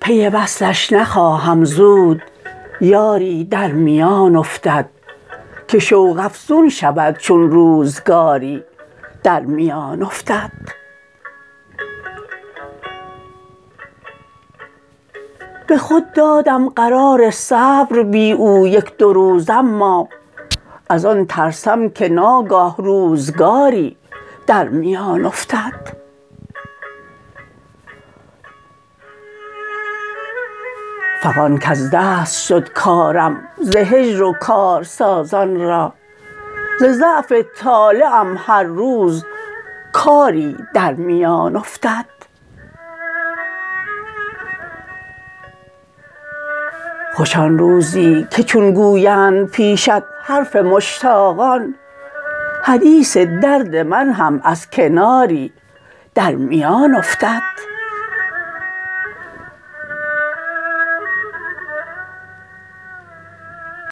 پی وصلش نخواهم زود یاری در میان افتد که شوق افزون شود چون روزگاری در میان افتد. به خود دادم قرار صبر بی او یک دو روز اما از آن ترسم که ناگه روزگاری در میان افتد. فغان کز دست شد کارم ز هجر و کارسازان را. ز ضعف طالعم هر روز کاری در میان افتد. خوش آن روزی که چون گویند پیشت حرف مشتاقان. حدیث درد من هم از کناری در میان افتد.